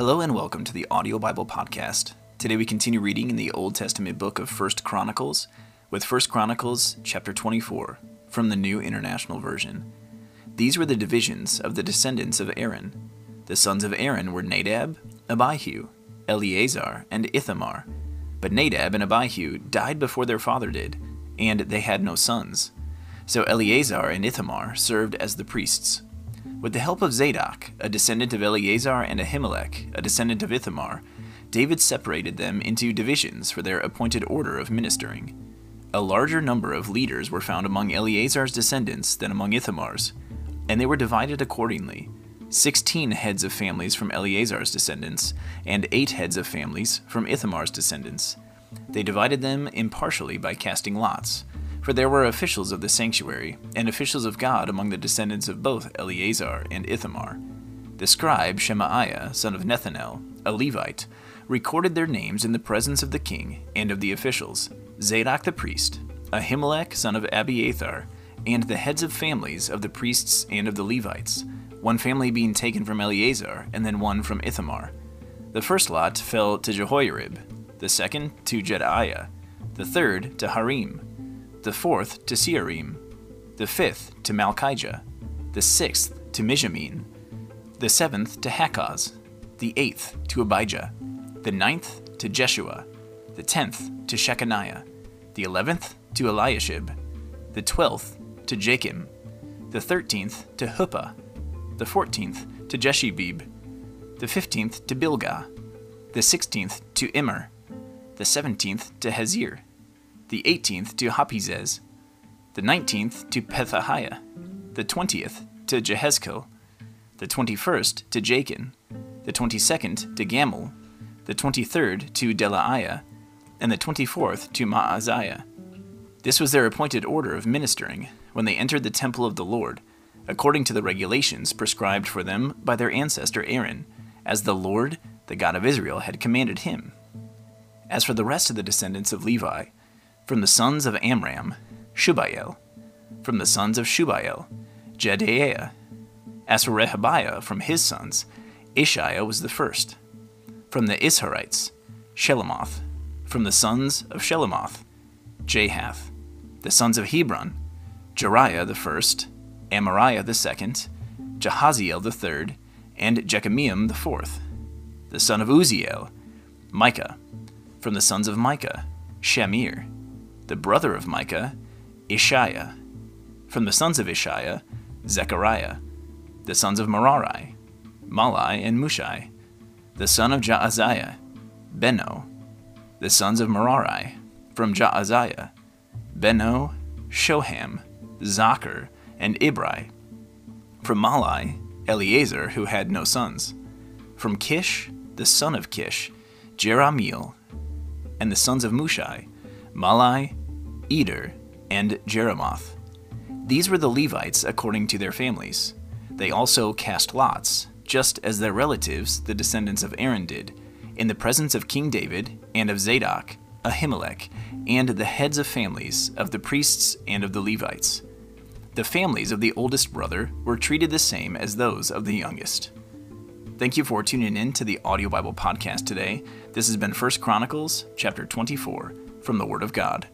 Hello and welcome to the Audio Bible Podcast. Today we continue reading in the Old Testament book of 1 Chronicles with 1 Chronicles chapter 24 from the New International Version. These were the divisions of the descendants of Aaron. The sons of Aaron were Nadab, Abihu, Eleazar, and Ithamar. But Nadab and Abihu died before their father did, and they had no sons. So Eleazar and Ithamar served as the priests. With the help of Zadok, a descendant of Eleazar, and Ahimelech, a descendant of Ithamar, David separated them into divisions for their appointed order of ministering. A larger number of leaders were found among Eleazar's descendants than among Ithamar's, and they were divided accordingly sixteen heads of families from Eleazar's descendants, and eight heads of families from Ithamar's descendants. They divided them impartially by casting lots. For there were officials of the sanctuary, and officials of God among the descendants of both Eleazar and Ithamar. The scribe Shemaiah, son of Nethanel, a Levite, recorded their names in the presence of the king and of the officials Zadok the priest, Ahimelech, son of Abiathar, and the heads of families of the priests and of the Levites, one family being taken from Eleazar, and then one from Ithamar. The first lot fell to Jehoiarib, the second to Jedaiah, the third to Harim, the fourth to Seorim, the fifth to Malkijah, the sixth to Mijamin, the seventh to Hakkoz, the eighth to Abijah, the ninth to Jeshua, the tenth to Shekaniah, the eleventh to Eliashib, the twelfth to Jakim, the thirteenth to Huppah, the fourteenth to Jeshebeab, the fifteenth to Bilgah, the sixteenth to Immer, the seventeenth to Hezir, the 18th to Happizzez, the 19th to Pethahiah, the 20th to Jehezkel, the 21st to Jakin, the 22nd to Gamul, the 23rd to Delaiah, and the 24th to Maaziah. This was their appointed order of ministering when they entered the temple of the Lord, according to the regulations prescribed for them by their ancestor Aaron, as the Lord, the God of Israel, had commanded him. As for the rest of the descendants of Levi, from the sons of Amram, Shubael. From the sons of Shubael, Jehdeiah. As for Rehabiah, from his sons, Ishiah was the first. From the Izharites, Shelomoth. From the sons of Shelomoth, Jahath. The sons of Hebron, Jeriah the first, Amariah the second, Jahaziel the third, and Jekameam the fourth. The son of Uzziel, Micah. From the sons of Micah, Shamir the brother of Micah, Ishiah. From the sons of Ishiah, Zechariah. The sons of Merari, Mahli and Mushi. The son of Jaaziah, Beno. The sons of Merari, from Jaaziah, Beno, Shoham, Zakkur, and Ibri. From Mahli, Eleazar, who had no sons. From Kish, the son of Kish, Jerahmeel. And the sons of Mushi, Mahli, Eder, and Jerimoth. These were the Levites according to their families. They also cast lots, just as their relatives, the descendants of Aaron, did, in the presence of King David and of Zadok, Ahimelech, and the heads of families of the priests and of the Levites. The families of the oldest brother were treated the same as those of the youngest. Thank you for tuning in to the Audio Bible podcast today. This has been 1 Chronicles chapter 24 from the Word of God.